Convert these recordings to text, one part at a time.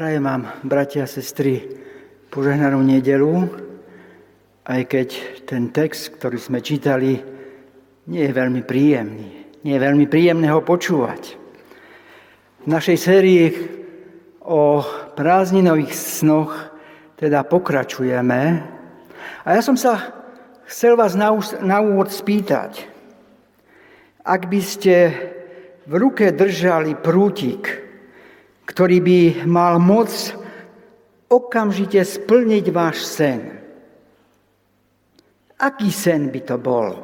Prajem vám, bratia a sestry, požehnanú nedelu, aj keď ten text, ktorý sme čítali, nie je veľmi príjemný. Nie je veľmi príjemné ho počúvať. V našej sérii o prázdninových snoch teda pokračujeme. A ja som sa chcel vás na úvod spýtať, ak by ste v ruke držali prútik, ktorý by mal moc okamžite splniť váš sen. Aký sen by to bol,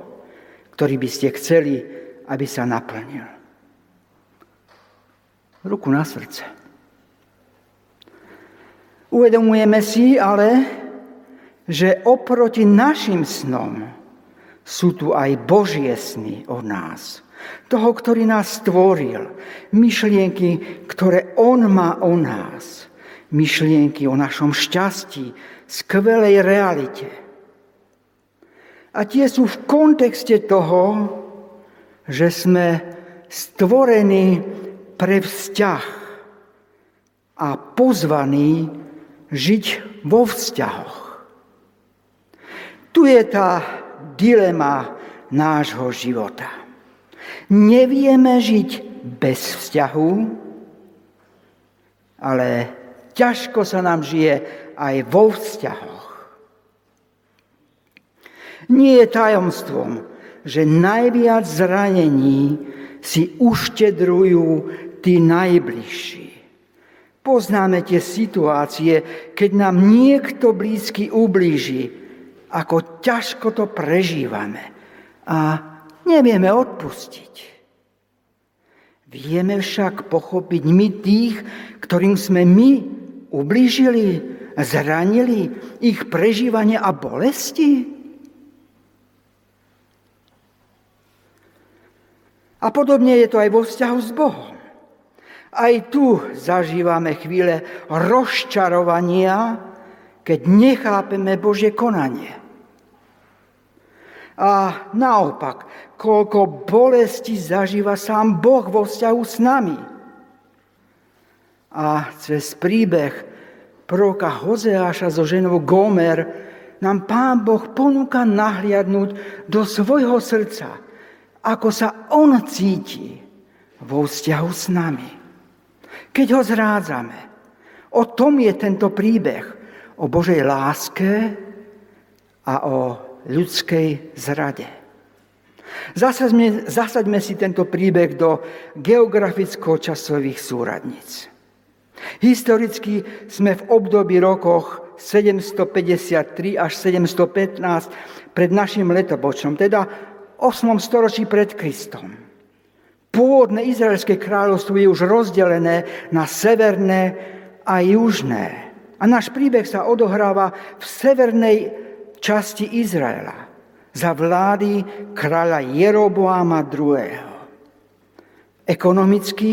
ktorý by ste chceli, aby sa naplnil? Ruku na srdce. Uvedomujeme si ale, že oproti našim snom sú tu aj Božie sny o nás toho, ktorý nás stvoril, myšlienky, ktoré On má o nás, myšlienky o našom šťastí, skvelej realite. A tie sú v kontexte toho, že sme stvorení pre vzťah a pozvaní žiť vo vzťahoch. Tu je tá dilema nášho života. Nevieme žiť bez vzťahu, ale ťažko sa nám žije aj vo vzťahoch. Nie je tajomstvom, že najviac zranení si uštedrujú tí najbližší. Poznáme tie situácie, keď nám niekto blízky ublíži, ako ťažko to prežívame. A nevieme odpustiť. Vieme však pochopiť my tých, ktorým sme my ublížili, zranili ich prežívanie a bolesti? A podobne je to aj vo vzťahu s Bohom. Aj tu zažívame chvíle rozčarovania, keď nechápeme Božie konanie. A naopak, koľko bolesti zažíva sám Boh vo vzťahu s nami. A cez príbeh proroka Hozeáša so ženou Gomer nám Pán Boh ponúka nahliadnúť do svojho srdca, ako sa On cíti vo vzťahu s nami. Keď ho zrádzame, o tom je tento príbeh, o Božej láske a o ľudskej zrade. Zasaďme, zasaďme si tento príbeh do geograficko-časových súradníc. Historicky sme v období rokoch 753 až 715 pred našim letopočtom, teda 8. storočí pred Kristom. Pôvodné izraelské kráľovstvo je už rozdelené na severné a južné. A náš príbeh sa odohráva v severnej časti Izraela za vlády kráľa Jeroboáma II. Ekonomicky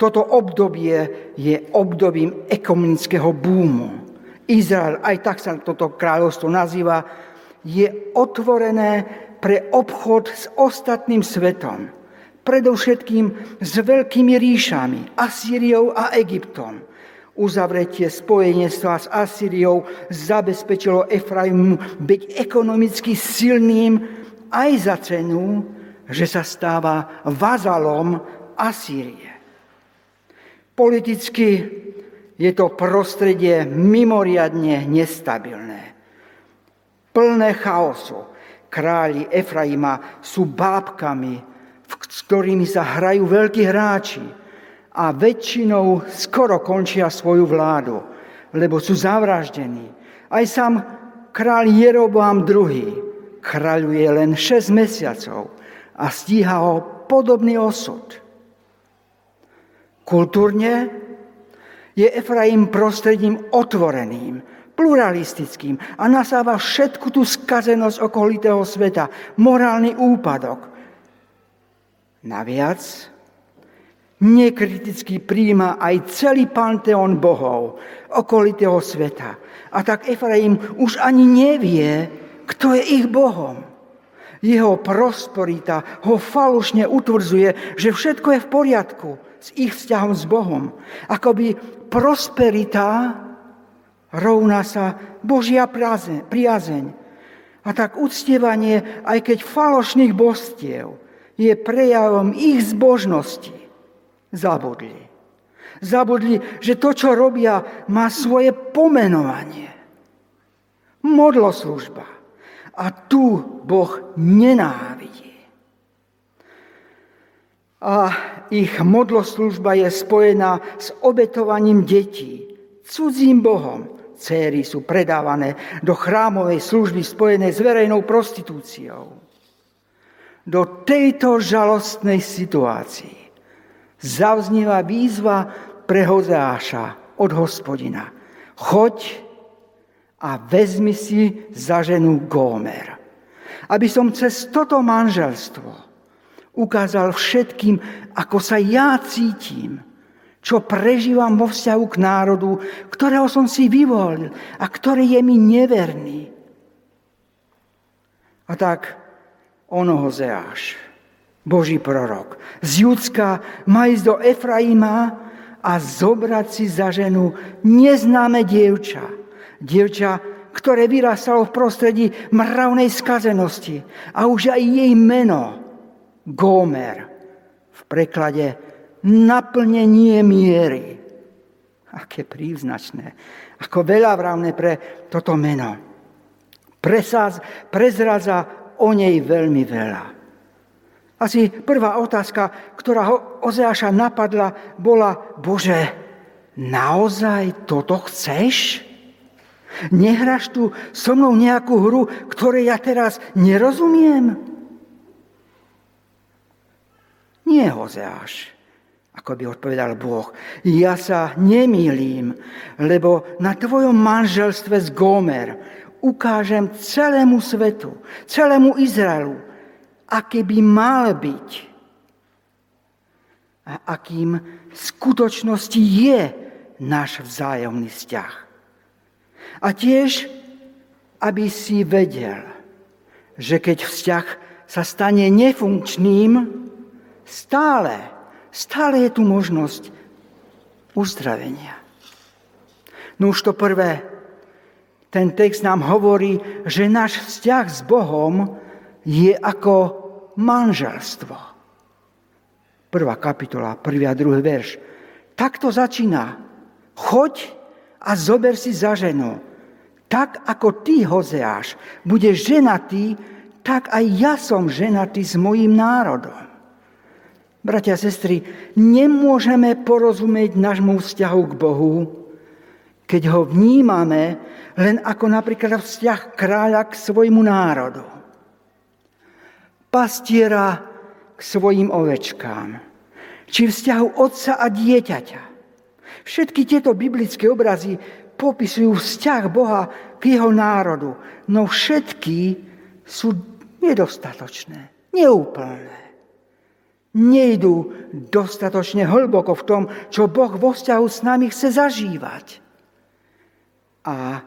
toto obdobie je obdobím ekonomického búmu. Izrael, aj tak sa toto kráľovstvo nazýva, je otvorené pre obchod s ostatným svetom. Predovšetkým s veľkými ríšami, Asýriou a Egyptom Uzavretie spojenectva s Asýriou zabezpečilo Efraimu byť ekonomicky silným aj za cenu, že sa stáva vazalom Asýrie. Politicky je to prostredie mimoriadne nestabilné. Plné chaosu. Králi Efraima sú bábkami, s ktorými sa hrajú veľkí hráči a väčšinou skoro končia svoju vládu, lebo sú zavraždení. Aj sám král Jeroboam II kráľuje len 6 mesiacov a stíha ho podobný osud. Kultúrne je Efraim prostredím otvoreným, pluralistickým a nasáva všetku tú skazenosť okolitého sveta, morálny úpadok. Naviac nekriticky príjma aj celý panteón bohov okolitého sveta. A tak Efraim už ani nevie, kto je ich bohom. Jeho prosperita ho falošne utvrdzuje, že všetko je v poriadku s ich vzťahom s Bohom. Ako by prosperita rovná sa Božia priazeň. A tak uctievanie, aj keď falošných bostiev, je prejavom ich zbožnosti. Zabudli. Zabudli, že to, čo robia, má svoje pomenovanie. Modloslužba. A tu Boh nenávidí. A ich modloslužba je spojená s obetovaním detí, cudzím Bohom. Céry sú predávané do chrámovej služby spojenej s verejnou prostitúciou. Do tejto žalostnej situácii zavznieva výzva pre Hozeáša od hospodina. Choď a vezmi si za ženu Gómer, aby som cez toto manželstvo ukázal všetkým, ako sa ja cítim, čo prežívam vo vzťahu k národu, ktorého som si vyvolil a ktorý je mi neverný. A tak ono Hozeáš, Boží prorok, z Judska má ísť do Efraima a zobrať si za ženu neznáme dievča. Dievča, ktoré vyrastalo v prostredí mravnej skazenosti a už aj jej meno Gómer. V preklade naplnenie miery. Aké príznačné. Ako veľa vravné pre toto meno. Presaz, prezradza o nej veľmi veľa. Asi prvá otázka, ktorá ho Ozeáša napadla, bola, Bože, naozaj toto chceš? Nehraš tu so mnou nejakú hru, ktorej ja teraz nerozumiem? Nie Hozeáš, ako by odpovedal Boh. Ja sa nemýlim, lebo na tvojom manželstve z Gomer ukážem celému svetu, celému Izraelu, aký by mal byť a akým v skutočnosti je náš vzájomný vzťah. A tiež, aby si vedel, že keď vzťah sa stane nefunkčným, Stále, stále je tu možnosť uzdravenia. No už to prvé, ten text nám hovorí, že náš vzťah s Bohom je ako manželstvo. Prvá kapitola, prvý a druhý verš. Takto začína. Choď a zober si za ženu. Tak ako ty, Hozeáš, budeš ženatý, tak aj ja som ženatý s mojim národom. Bratia a sestry, nemôžeme porozumieť nášmu vzťahu k Bohu, keď ho vnímame len ako napríklad vzťah kráľa k svojmu národu. Pastiera k svojim ovečkám. Či vzťahu otca a dieťaťa. Všetky tieto biblické obrazy popisujú vzťah Boha k jeho národu, no všetky sú nedostatočné, neúplné nejdú dostatočne hlboko v tom, čo Boh vo vzťahu s nami chce zažívať. A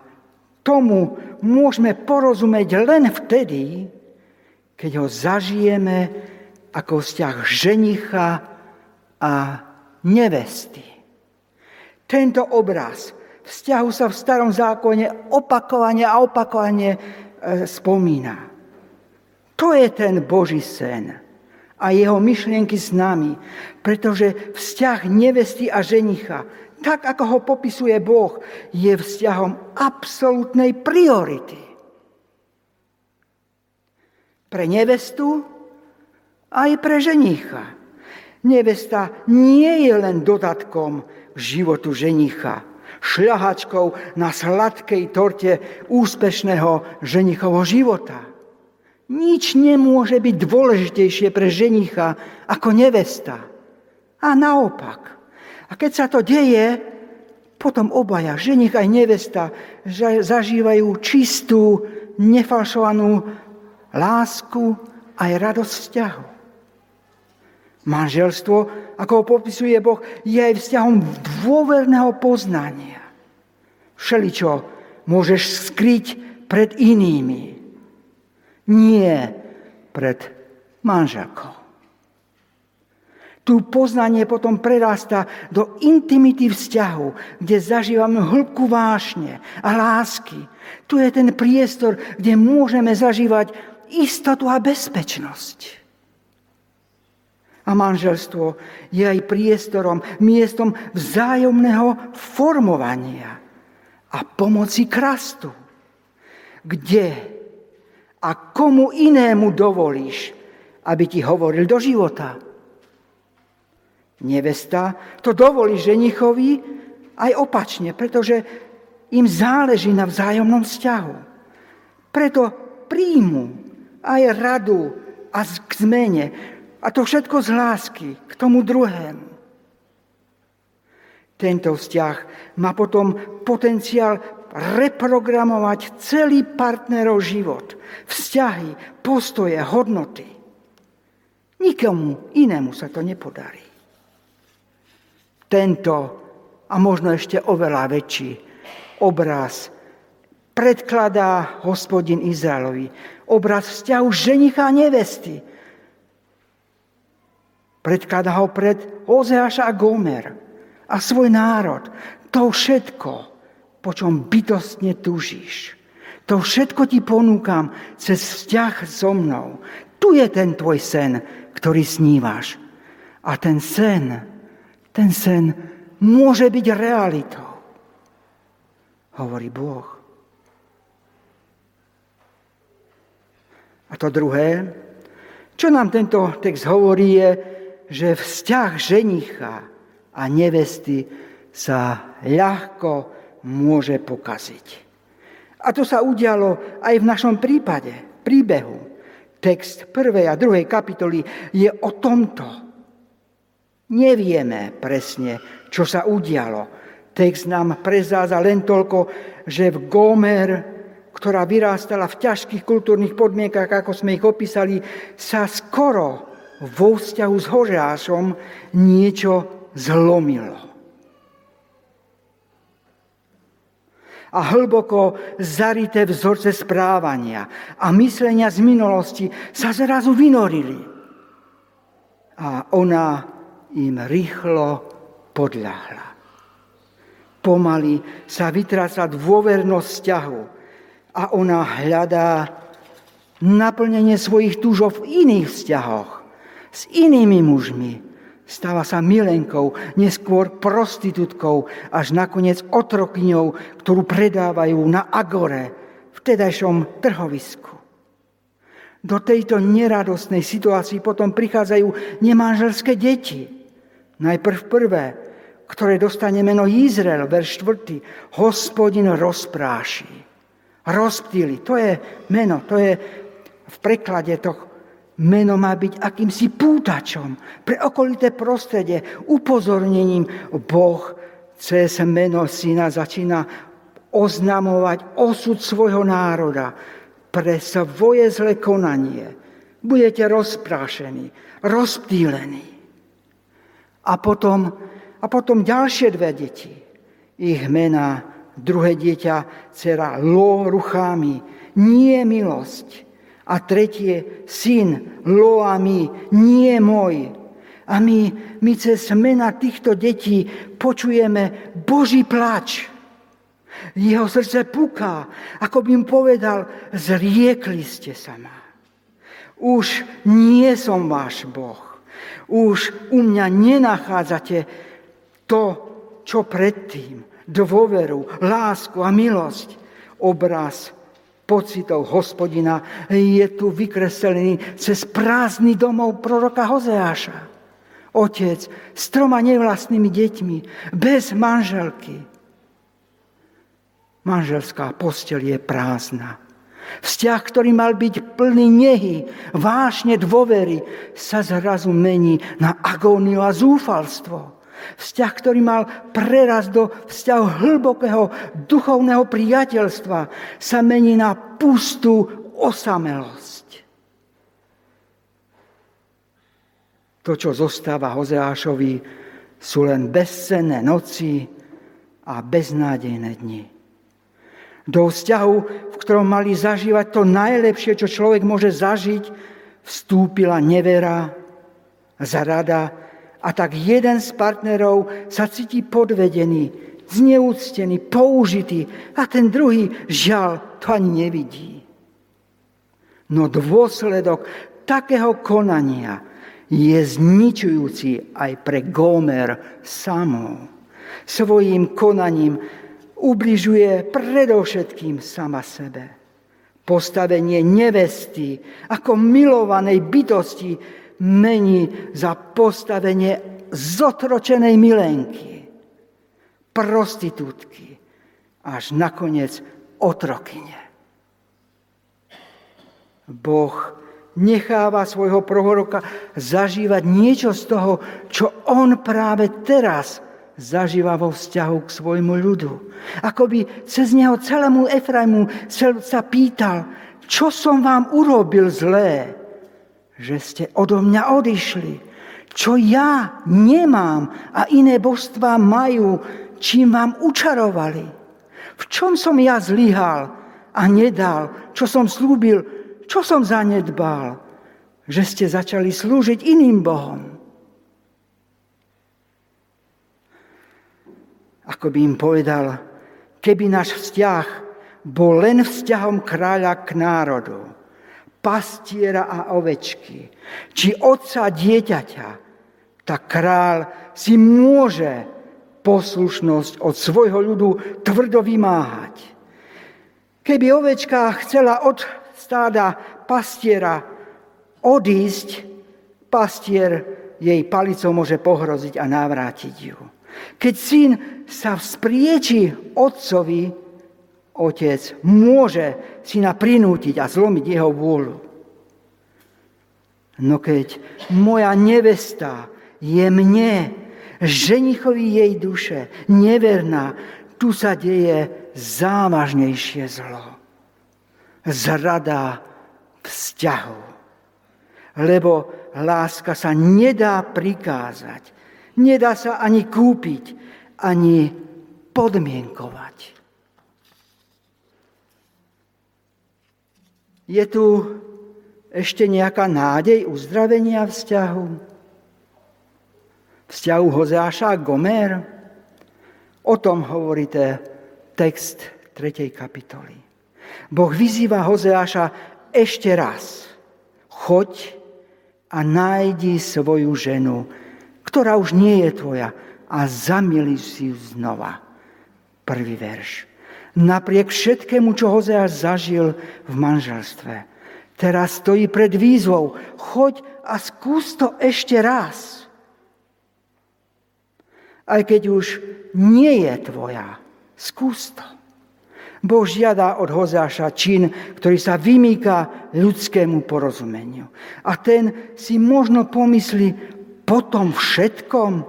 tomu môžeme porozumieť len vtedy, keď ho zažijeme ako vzťah ženicha a nevesty. Tento obraz vzťahu sa v starom zákone opakovane a opakovane e, spomína. To je ten Boží sen a jeho myšlienky s nami, pretože vzťah nevesty a ženicha, tak ako ho popisuje Boh, je vzťahom absolútnej priority. Pre nevestu aj pre ženicha. Nevesta nie je len dodatkom k životu ženicha, šľahačkou na sladkej torte úspešného ženichovho života. Nič nemôže byť dôležitejšie pre ženicha ako nevesta. A naopak. A keď sa to deje, potom obaja, ženich aj nevesta, zažívajú čistú, nefalšovanú lásku aj radosť vzťahu. Manželstvo, ako ho popisuje Boh, je aj vzťahom dôverného poznania. Všeličo môžeš skryť pred inými nie pred manželkou. Tu poznanie potom prerastá do intimity vzťahu, kde zažívame hĺbku vášne a lásky. Tu je ten priestor, kde môžeme zažívať istotu a bezpečnosť. A manželstvo je aj priestorom, miestom vzájomného formovania a pomoci krastu. Kde a komu inému dovolíš, aby ti hovoril do života? Nevesta to dovolí ženichovi aj opačne, pretože im záleží na vzájomnom vzťahu. Preto príjmu aj radu a k zmene. A to všetko z lásky k tomu druhému. Tento vzťah má potom potenciál reprogramovať celý partnerov život, vzťahy, postoje, hodnoty. Nikomu inému sa to nepodarí tento a možno ešte oveľa väčší obraz predkladá hospodin Izraelovi. Obraz vzťahu ženicha a nevesty. Predkladá ho pred Ozeáša a Gomer a svoj národ. To všetko, po čom bytostne tužíš. To všetko ti ponúkam cez vzťah so mnou. Tu je ten tvoj sen, ktorý snívaš. A ten sen ten sen môže byť realitou. Hovorí Boh. A to druhé, čo nám tento text hovorí, je, že vzťah ženicha a nevesty sa ľahko môže pokaziť. A to sa udialo aj v našom prípade, príbehu. Text prvej a druhej kapitoly je o tomto. Nevieme presne, čo sa udialo. Text nám prezáza len toľko, že v Gomer, ktorá vyrástala v ťažkých kultúrnych podmienkach, ako sme ich opísali, sa skoro vo vzťahu s Hožášom niečo zlomilo. a hlboko zarité vzorce správania a myslenia z minulosti sa zrazu vynorili. A ona im rýchlo podľahla. Pomaly sa vytráca dôvernosť vzťahu a ona hľadá naplnenie svojich túžov v iných vzťahoch, s inými mužmi. Stáva sa milenkou, neskôr prostitútkou, až nakoniec otrokyňou, ktorú predávajú na Agore, v tedajšom trhovisku. Do tejto neradostnej situácii potom prichádzajú nemanželské deti. Najprv prvé, ktoré dostane meno Izrael, verš 4. Hospodin rozpráši. Rozptýli. To je meno, to je v preklade to meno má byť akýmsi pútačom pre okolité prostredie, upozornením. Boh cez meno syna začína oznamovať osud svojho národa pre svoje zlé konanie. Budete rozprášení, rozptýlení. A potom, a potom ďalšie dve deti. Ich mená, druhé dieťa, dcera Lo Ruchami, nie milosť. A tretie, syn Loami, nie môj. A my, my cez mena týchto detí počujeme Boží plač jeho srdce puká, ako by im povedal, zriekli ste sa ma. Už nie som váš Boh. Už u mňa nenachádzate to, čo predtým. Dôveru, lásku a milosť. Obraz pocitov hospodina je tu vykreslený cez prázdny domov proroka Hozeáša. Otec s troma nevlastnými deťmi, bez manželky, Manželská postel je prázdna. Vzťah, ktorý mal byť plný nehy, vášne dôvery, sa zrazu mení na agóniu a zúfalstvo. Vzťah, ktorý mal preraz do vzťahu hlbokého duchovného priateľstva, sa mení na pustú osamelosť. To, čo zostáva Hozeášovi, sú len bezcenné noci a beznádejné dni do vzťahu, v ktorom mali zažívať to najlepšie, čo človek môže zažiť, vstúpila nevera, zrada a tak jeden z partnerov sa cíti podvedený, zneúctený, použitý a ten druhý, žiaľ, to ani nevidí. No dôsledok takého konania je zničujúci aj pre Gomer samou. Svojím konaním ubližuje predovšetkým sama sebe. Postavenie nevesty ako milovanej bytosti mení za postavenie zotročenej milenky, prostitútky, až nakoniec otrokyne. Boh necháva svojho proroka zažívať niečo z toho, čo on práve teraz zažíva vo vzťahu k svojmu ľudu. Ako by cez neho celému Efraimu sa pýtal, čo som vám urobil zlé, že ste odo mňa odišli. Čo ja nemám a iné božstvá majú, čím vám učarovali. V čom som ja zlyhal a nedal, čo som slúbil, čo som zanedbal, že ste začali slúžiť iným bohom. Ako by im povedal, keby náš vzťah bol len vzťahom kráľa k národu, pastiera a ovečky, či otca dieťaťa, tak král si môže poslušnosť od svojho ľudu tvrdo vymáhať. Keby ovečka chcela od stáda pastiera odísť, pastier jej palicou môže pohroziť a navrátiť ju. Keď syn sa vzprieči otcovi, otec môže syna prinútiť a zlomiť jeho vôľu. No keď moja nevesta je mne, ženichovi jej duše, neverná, tu sa deje závažnejšie zlo. Zrada vzťahu. Lebo láska sa nedá prikázať, nedá sa ani kúpiť, ani podmienkovať. Je tu ešte nejaká nádej uzdravenia vzťahu? Vzťahu Hozeáša a Gomer? O tom hovorí text 3. kapitoly. Boh vyzýva Hozeáša ešte raz. Choď a nájdi svoju ženu, ktorá už nie je tvoja a zamili si ju znova. Prvý verš. Napriek všetkému, čo Hozeáš zažil v manželstve, teraz stojí pred výzvou. Choď a skús to ešte raz. Aj keď už nie je tvoja, skús to. Boh žiada od Hozáša čin, ktorý sa vymýka ľudskému porozumeniu. A ten si možno pomyslí, po tom všetkom,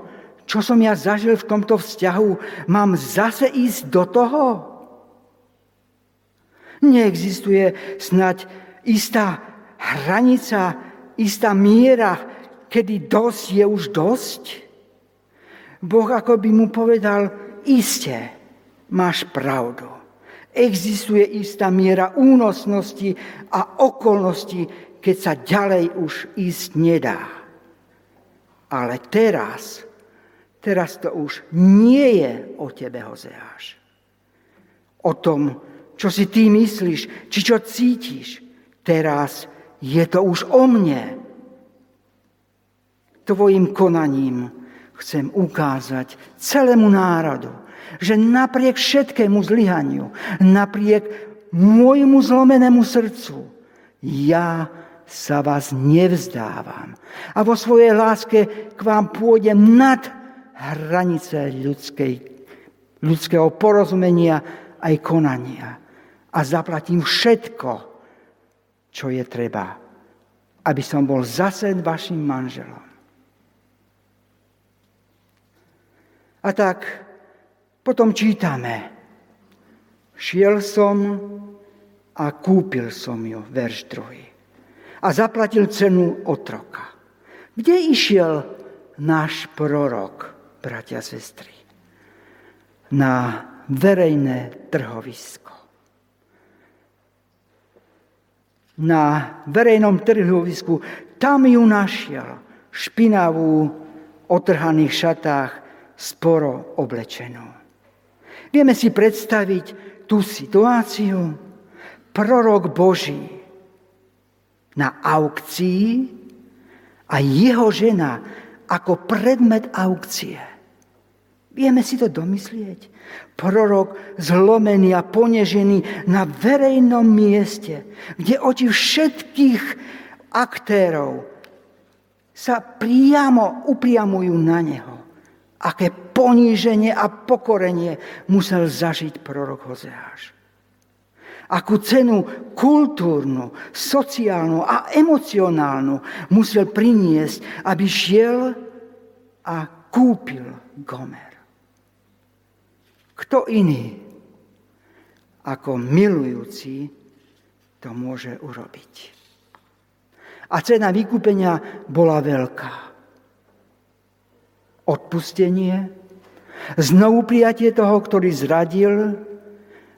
čo som ja zažil v tomto vzťahu, mám zase ísť do toho? Neexistuje snať istá hranica, istá miera, kedy dosť je už dosť? Boh ako by mu povedal, iste, máš pravdu. Existuje istá miera únosnosti a okolnosti, keď sa ďalej už ísť nedá. Ale teraz, teraz to už nie je o tebe, Hozeáš. O tom, čo si ty myslíš, či čo cítiš. Teraz je to už o mne. Tvojim konaním chcem ukázať celému národu, že napriek všetkému zlyhaniu, napriek môjmu zlomenému srdcu, ja sa vás nevzdávam. A vo svojej láske k vám pôjdem nad hranice ľudskej, ľudského porozumenia aj konania. A zaplatím všetko, čo je treba, aby som bol zase vašim manželom. A tak potom čítame. Šiel som a kúpil som ju, verš druhý a zaplatil cenu otroka. Kde išiel náš prorok, bratia a sestry? Na verejné trhovisko. Na verejnom trhovisku tam ju našiel špinavú otrhaných šatách sporo oblečenú. Vieme si predstaviť tú situáciu. Prorok Boží na aukcii a jeho žena ako predmet aukcie. Vieme si to domyslieť? Prorok zlomený a ponežený na verejnom mieste, kde oči všetkých aktérov sa priamo upriamujú na neho. Aké poníženie a pokorenie musel zažiť prorok Hozeáš. Akú cenu kultúrnu, sociálnu a emocionálnu musel priniesť, aby šiel a kúpil Gomer. Kto iný ako milujúci to môže urobiť? A cena vykúpenia bola veľká. Odpustenie, znovu prijatie toho, ktorý zradil,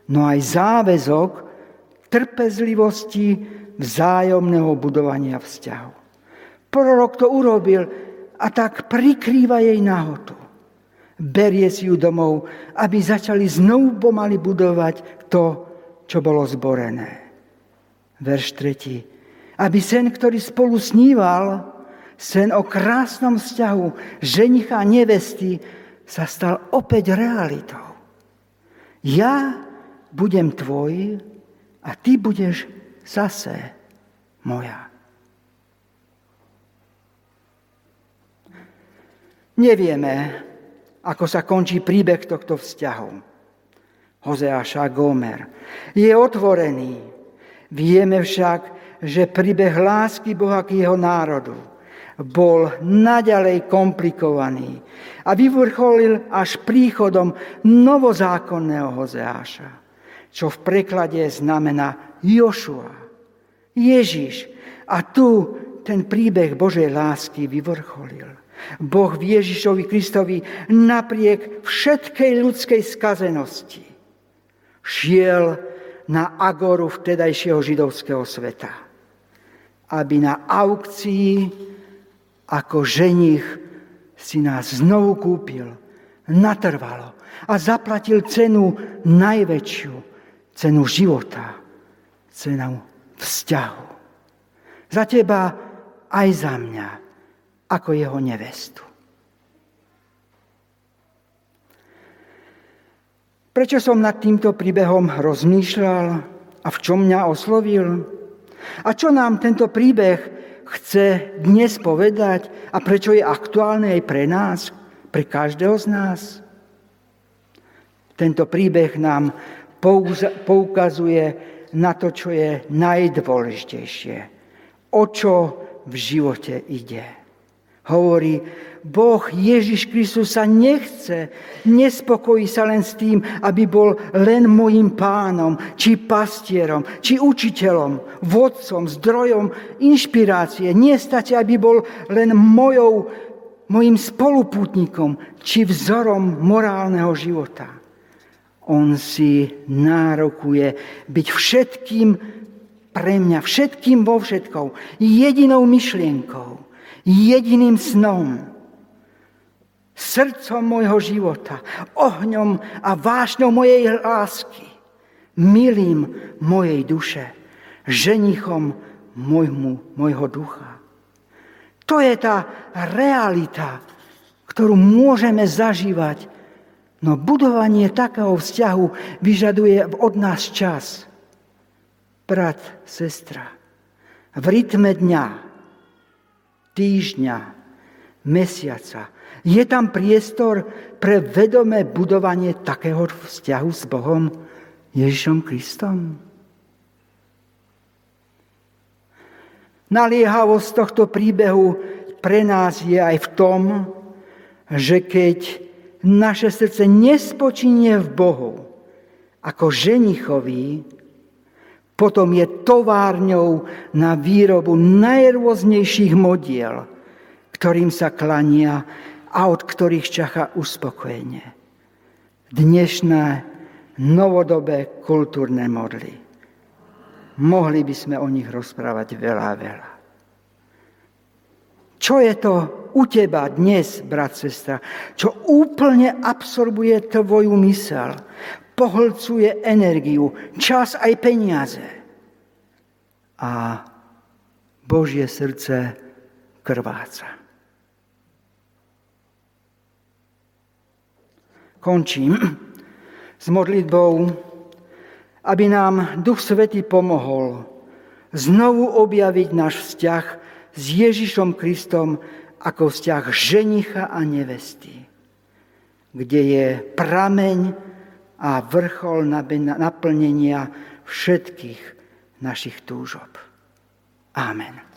no aj záväzok trpezlivosti vzájomného budovania vzťahu. Prorok to urobil a tak prikrýva jej nahotu berie si ju domov, aby začali znovu pomaly budovať to, čo bolo zborené. Verš 3. Aby sen, ktorý spolu sníval, sen o krásnom vzťahu ženicha a nevesty, sa stal opäť realitou. Ja budem tvoj a ty budeš zase moja. Nevieme, ako sa končí príbeh tohto vzťahu. Hozeáša Gomer je otvorený. Vieme však, že príbeh lásky Boha k jeho národu bol naďalej komplikovaný a vyvrcholil až príchodom novozákonného Hozeáša, čo v preklade znamená Jošua, Ježiš. A tu ten príbeh Božej lásky vyvrcholil. Boh v Ježišovi Kristovi napriek všetkej ľudskej skazenosti šiel na agoru vtedajšieho židovského sveta, aby na aukcii ako ženich si nás znovu kúpil, natrvalo a zaplatil cenu najväčšiu, cenu života, cenu vzťahu. Za teba aj za mňa ako jeho nevestu. Prečo som nad týmto príbehom rozmýšľal a v čom mňa oslovil? A čo nám tento príbeh chce dnes povedať a prečo je aktuálny aj pre nás, pre každého z nás? Tento príbeh nám poukazuje na to, čo je najdôležitejšie. O čo v živote ide. Hovorí, Boh Ježiš Kristus sa nechce, nespokojí sa len s tým, aby bol len mojim pánom, či pastierom, či učiteľom, vodcom, zdrojom inšpirácie. Nie stať, aby bol len mojou, mojim spoluputníkom, či vzorom morálneho života. On si nárokuje byť všetkým pre mňa, všetkým vo všetkou, jedinou myšlienkou jediným snom, srdcom môjho života, ohňom a vášňou mojej lásky, milým mojej duše, ženichom môjmu, môjho ducha. To je tá realita, ktorú môžeme zažívať, no budovanie takého vzťahu vyžaduje od nás čas. Brat, sestra, v rytme dňa, týždňa, mesiaca. Je tam priestor pre vedomé budovanie takého vzťahu s Bohom Ježišom Kristom? Naliehavosť tohto príbehu pre nás je aj v tom, že keď naše srdce nespočinie v Bohu ako ženichovi, potom je továrňou na výrobu najrôznejších modiel, ktorým sa klania a od ktorých čacha uspokojenie. Dnešné novodobé kultúrne modly. Mohli by sme o nich rozprávať veľa, veľa. Čo je to u teba dnes, brat, sestra, čo úplne absorbuje tvoju mysel, pohlcuje energiu, čas aj peniaze. A Božie srdce krváca. Končím s modlitbou, aby nám Duch Svetý pomohol znovu objaviť náš vzťah s Ježišom Kristom ako vzťah ženicha a nevesty, kde je prameň a vrchol naplnenia všetkých našich túžob. Amen.